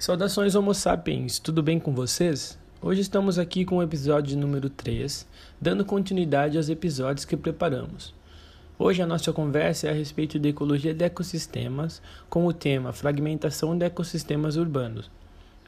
Saudações Homo sapiens, tudo bem com vocês? Hoje estamos aqui com o episódio número 3, dando continuidade aos episódios que preparamos. Hoje a nossa conversa é a respeito da ecologia de ecossistemas, com o tema Fragmentação de ecossistemas urbanos,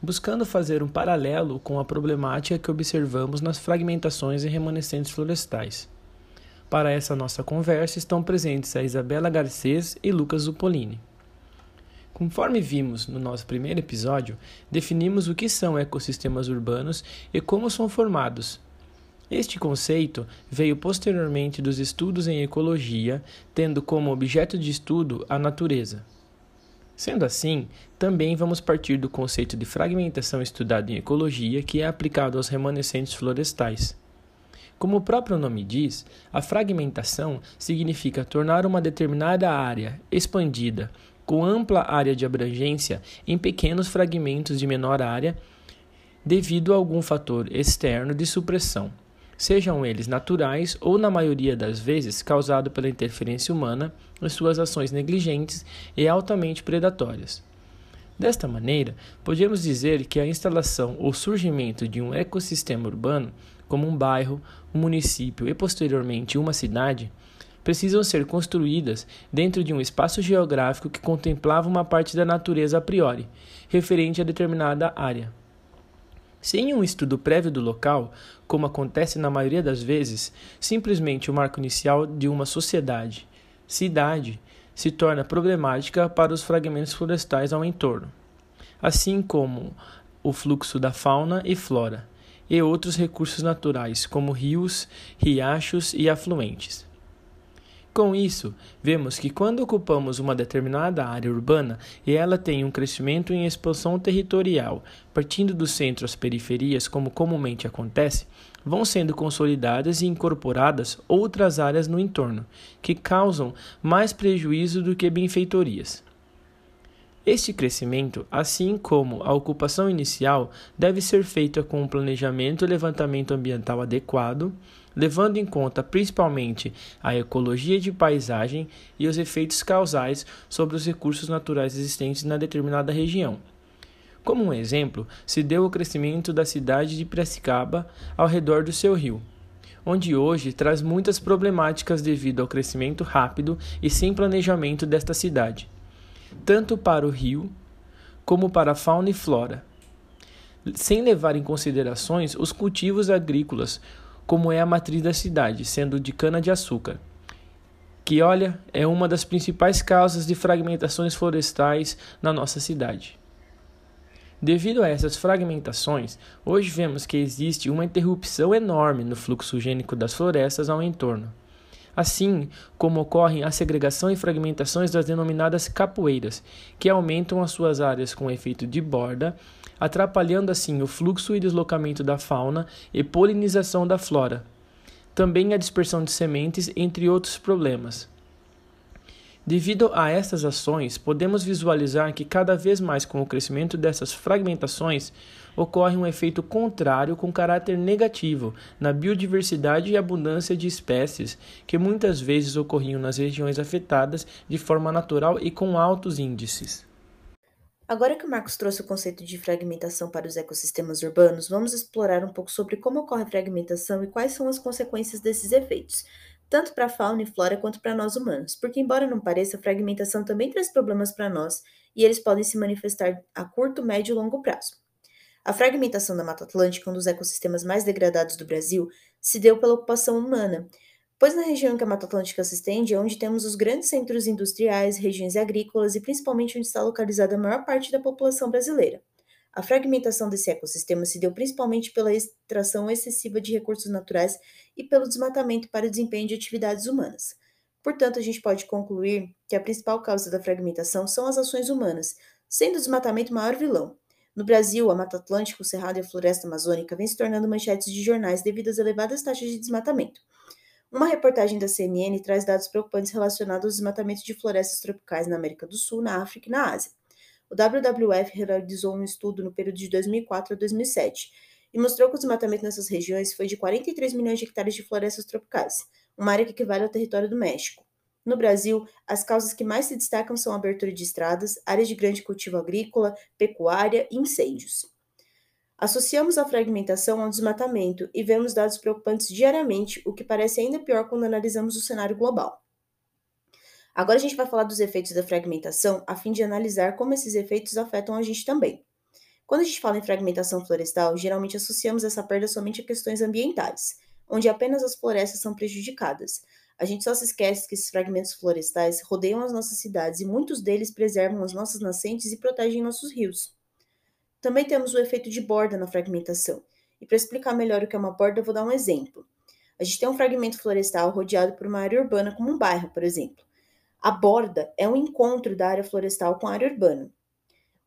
buscando fazer um paralelo com a problemática que observamos nas fragmentações e remanescentes florestais. Para essa nossa conversa estão presentes a Isabela Garcês e Lucas Zupolini. Conforme vimos no nosso primeiro episódio, definimos o que são ecossistemas urbanos e como são formados. Este conceito veio posteriormente dos estudos em ecologia, tendo como objeto de estudo a natureza. Sendo assim, também vamos partir do conceito de fragmentação estudado em ecologia, que é aplicado aos remanescentes florestais. Como o próprio nome diz, a fragmentação significa tornar uma determinada área expandida com ampla área de abrangência em pequenos fragmentos de menor área devido a algum fator externo de supressão, sejam eles naturais ou, na maioria das vezes, causado pela interferência humana em suas ações negligentes e altamente predatórias. Desta maneira, podemos dizer que a instalação ou surgimento de um ecossistema urbano, como um bairro, um município e posteriormente uma cidade, precisam ser construídas dentro de um espaço geográfico que contemplava uma parte da natureza a priori, referente a determinada área. Sem um estudo prévio do local, como acontece na maioria das vezes, simplesmente o marco inicial de uma sociedade, cidade, se torna problemática para os fragmentos florestais ao entorno, assim como o fluxo da fauna e flora, e outros recursos naturais, como rios, riachos e afluentes. Com isso, vemos que quando ocupamos uma determinada área urbana e ela tem um crescimento em expansão territorial, partindo do centro às periferias, como comumente acontece, vão sendo consolidadas e incorporadas outras áreas no entorno, que causam mais prejuízo do que benfeitorias. Este crescimento, assim como a ocupação inicial, deve ser feita com um planejamento e levantamento ambiental adequado, levando em conta principalmente a ecologia de paisagem e os efeitos causais sobre os recursos naturais existentes na determinada região. Como um exemplo, se deu o crescimento da cidade de Piracicaba ao redor do seu rio, onde hoje traz muitas problemáticas devido ao crescimento rápido e sem planejamento desta cidade tanto para o rio como para a fauna e flora, sem levar em considerações os cultivos agrícolas, como é a matriz da cidade, sendo de cana-de-açúcar, que, olha, é uma das principais causas de fragmentações florestais na nossa cidade. Devido a essas fragmentações, hoje vemos que existe uma interrupção enorme no fluxo gênico das florestas ao entorno assim como ocorrem a segregação e fragmentações das denominadas capoeiras, que aumentam as suas áreas com efeito de borda, atrapalhando assim o fluxo e deslocamento da fauna e polinização da flora. Também a dispersão de sementes, entre outros problemas. Devido a estas ações, podemos visualizar que cada vez mais com o crescimento dessas fragmentações, ocorre um efeito contrário com caráter negativo na biodiversidade e abundância de espécies que muitas vezes ocorriam nas regiões afetadas de forma natural e com altos índices. Agora que o Marcos trouxe o conceito de fragmentação para os ecossistemas urbanos, vamos explorar um pouco sobre como ocorre a fragmentação e quais são as consequências desses efeitos, tanto para a fauna e flora quanto para nós humanos, porque, embora não pareça, a fragmentação também traz problemas para nós e eles podem se manifestar a curto, médio e longo prazo. A fragmentação da Mata Atlântica, um dos ecossistemas mais degradados do Brasil, se deu pela ocupação humana, pois na região que a Mata Atlântica se estende é onde temos os grandes centros industriais, regiões agrícolas e principalmente onde está localizada a maior parte da população brasileira. A fragmentação desse ecossistema se deu principalmente pela extração excessiva de recursos naturais e pelo desmatamento para o desempenho de atividades humanas. Portanto, a gente pode concluir que a principal causa da fragmentação são as ações humanas, sendo o desmatamento o maior vilão. No Brasil, a Mata Atlântica, o Cerrado e a Floresta Amazônica vêm se tornando manchetes de jornais devido às elevadas taxas de desmatamento. Uma reportagem da CNN traz dados preocupantes relacionados ao desmatamento de florestas tropicais na América do Sul, na África e na Ásia. O WWF realizou um estudo no período de 2004 a 2007 e mostrou que o desmatamento nessas regiões foi de 43 milhões de hectares de florestas tropicais, uma área que equivale ao território do México. No Brasil, as causas que mais se destacam são abertura de estradas, áreas de grande cultivo agrícola, pecuária e incêndios. Associamos a fragmentação ao desmatamento e vemos dados preocupantes diariamente, o que parece ainda pior quando analisamos o cenário global. Agora a gente vai falar dos efeitos da fragmentação, a fim de analisar como esses efeitos afetam a gente também. Quando a gente fala em fragmentação florestal, geralmente associamos essa perda somente a questões ambientais, onde apenas as florestas são prejudicadas. A gente só se esquece que esses fragmentos florestais rodeiam as nossas cidades e muitos deles preservam as nossas nascentes e protegem nossos rios. Também temos o efeito de borda na fragmentação. E para explicar melhor o que é uma borda, eu vou dar um exemplo. A gente tem um fragmento florestal rodeado por uma área urbana, como um bairro, por exemplo. A borda é um encontro da área florestal com a área urbana.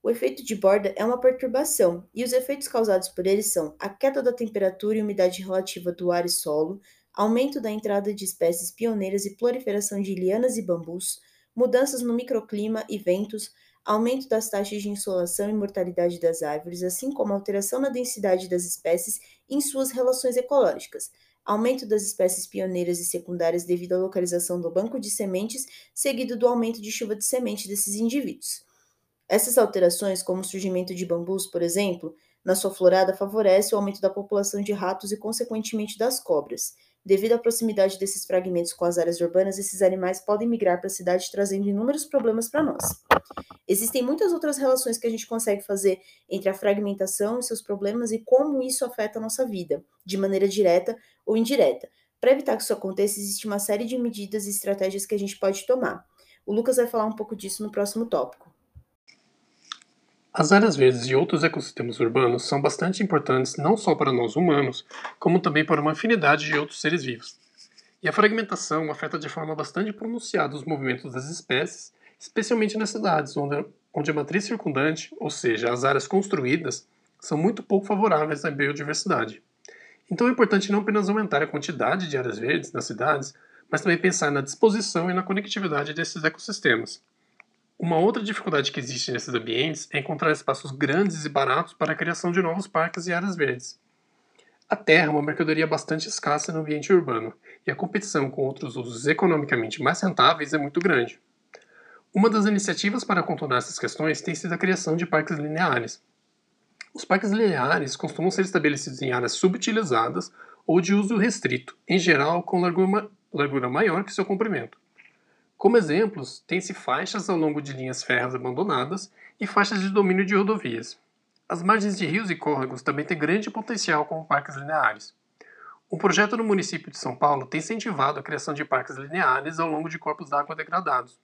O efeito de borda é uma perturbação, e os efeitos causados por ele são a queda da temperatura e umidade relativa do ar e solo, aumento da entrada de espécies pioneiras e proliferação de lianas e bambus, mudanças no microclima e ventos, aumento das taxas de insolação e mortalidade das árvores, assim como alteração na densidade das espécies em suas relações ecológicas, aumento das espécies pioneiras e secundárias devido à localização do banco de sementes, seguido do aumento de chuva de semente desses indivíduos. Essas alterações, como o surgimento de bambus, por exemplo, na sua florada favorece o aumento da população de ratos e, consequentemente, das cobras. Devido à proximidade desses fragmentos com as áreas urbanas, esses animais podem migrar para a cidade trazendo inúmeros problemas para nós. Existem muitas outras relações que a gente consegue fazer entre a fragmentação e seus problemas e como isso afeta a nossa vida, de maneira direta ou indireta. Para evitar que isso aconteça, existe uma série de medidas e estratégias que a gente pode tomar. O Lucas vai falar um pouco disso no próximo tópico. As áreas verdes e outros ecossistemas urbanos são bastante importantes não só para nós humanos, como também para uma afinidade de outros seres vivos. E a fragmentação afeta de forma bastante pronunciada os movimentos das espécies, especialmente nas cidades, onde, onde a matriz circundante, ou seja, as áreas construídas, são muito pouco favoráveis à biodiversidade. Então é importante não apenas aumentar a quantidade de áreas verdes nas cidades, mas também pensar na disposição e na conectividade desses ecossistemas. Uma outra dificuldade que existe nesses ambientes é encontrar espaços grandes e baratos para a criação de novos parques e áreas verdes. A terra é uma mercadoria bastante escassa no ambiente urbano, e a competição com outros usos economicamente mais rentáveis é muito grande. Uma das iniciativas para contornar essas questões tem sido a criação de parques lineares. Os parques lineares costumam ser estabelecidos em áreas subutilizadas ou de uso restrito, em geral com largura maior que seu comprimento. Como exemplos, tem-se faixas ao longo de linhas férreas abandonadas e faixas de domínio de rodovias. As margens de rios e córregos também têm grande potencial como parques lineares. Um projeto no município de São Paulo tem incentivado a criação de parques lineares ao longo de corpos d'água degradados.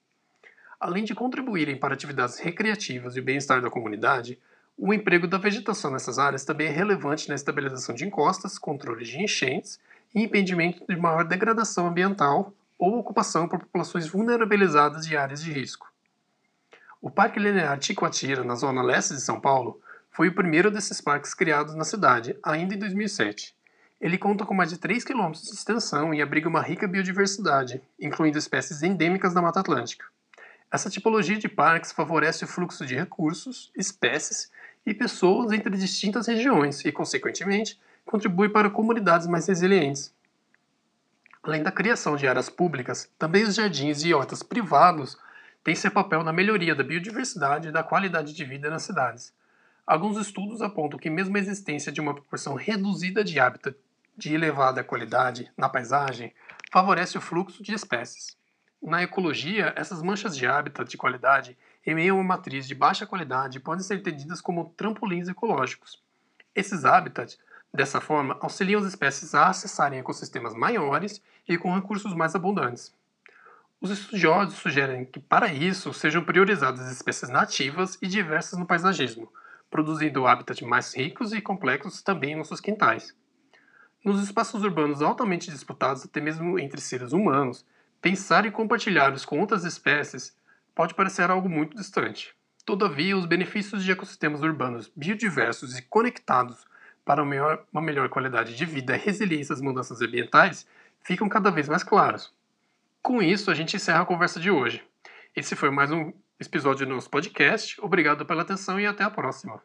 Além de contribuírem para atividades recreativas e o bem-estar da comunidade, o emprego da vegetação nessas áreas também é relevante na estabilização de encostas, controle de enchentes e impedimento de maior degradação ambiental ou ocupação por populações vulnerabilizadas de áreas de risco. O Parque Linear Ticoatira, na zona leste de São Paulo, foi o primeiro desses parques criados na cidade, ainda em 2007. Ele conta com mais de 3 km de extensão e abriga uma rica biodiversidade, incluindo espécies endêmicas da Mata Atlântica. Essa tipologia de parques favorece o fluxo de recursos, espécies e pessoas entre distintas regiões e, consequentemente, contribui para comunidades mais resilientes. Além da criação de áreas públicas, também os jardins e hortas privados têm seu papel na melhoria da biodiversidade e da qualidade de vida nas cidades. Alguns estudos apontam que mesmo a existência de uma proporção reduzida de hábitat de elevada qualidade na paisagem favorece o fluxo de espécies. Na ecologia, essas manchas de hábitat de qualidade em meio a uma matriz de baixa qualidade podem ser entendidas como trampolins ecológicos. Esses hábitats Dessa forma, auxiliam as espécies a acessarem ecossistemas maiores e com recursos mais abundantes. Os estudiosos sugerem que, para isso, sejam priorizadas espécies nativas e diversas no paisagismo, produzindo hábitats mais ricos e complexos também em nossos quintais. Nos espaços urbanos altamente disputados, até mesmo entre seres humanos, pensar em compartilhá-los com outras espécies pode parecer algo muito distante. Todavia, os benefícios de ecossistemas urbanos biodiversos e conectados para uma melhor, qualidade de vida e resiliência às mudanças ambientais ficam cada vez mais claros. Com isso, a gente encerra a conversa de hoje. Esse foi mais um episódio do nosso podcast. Obrigado pela atenção e até a próxima.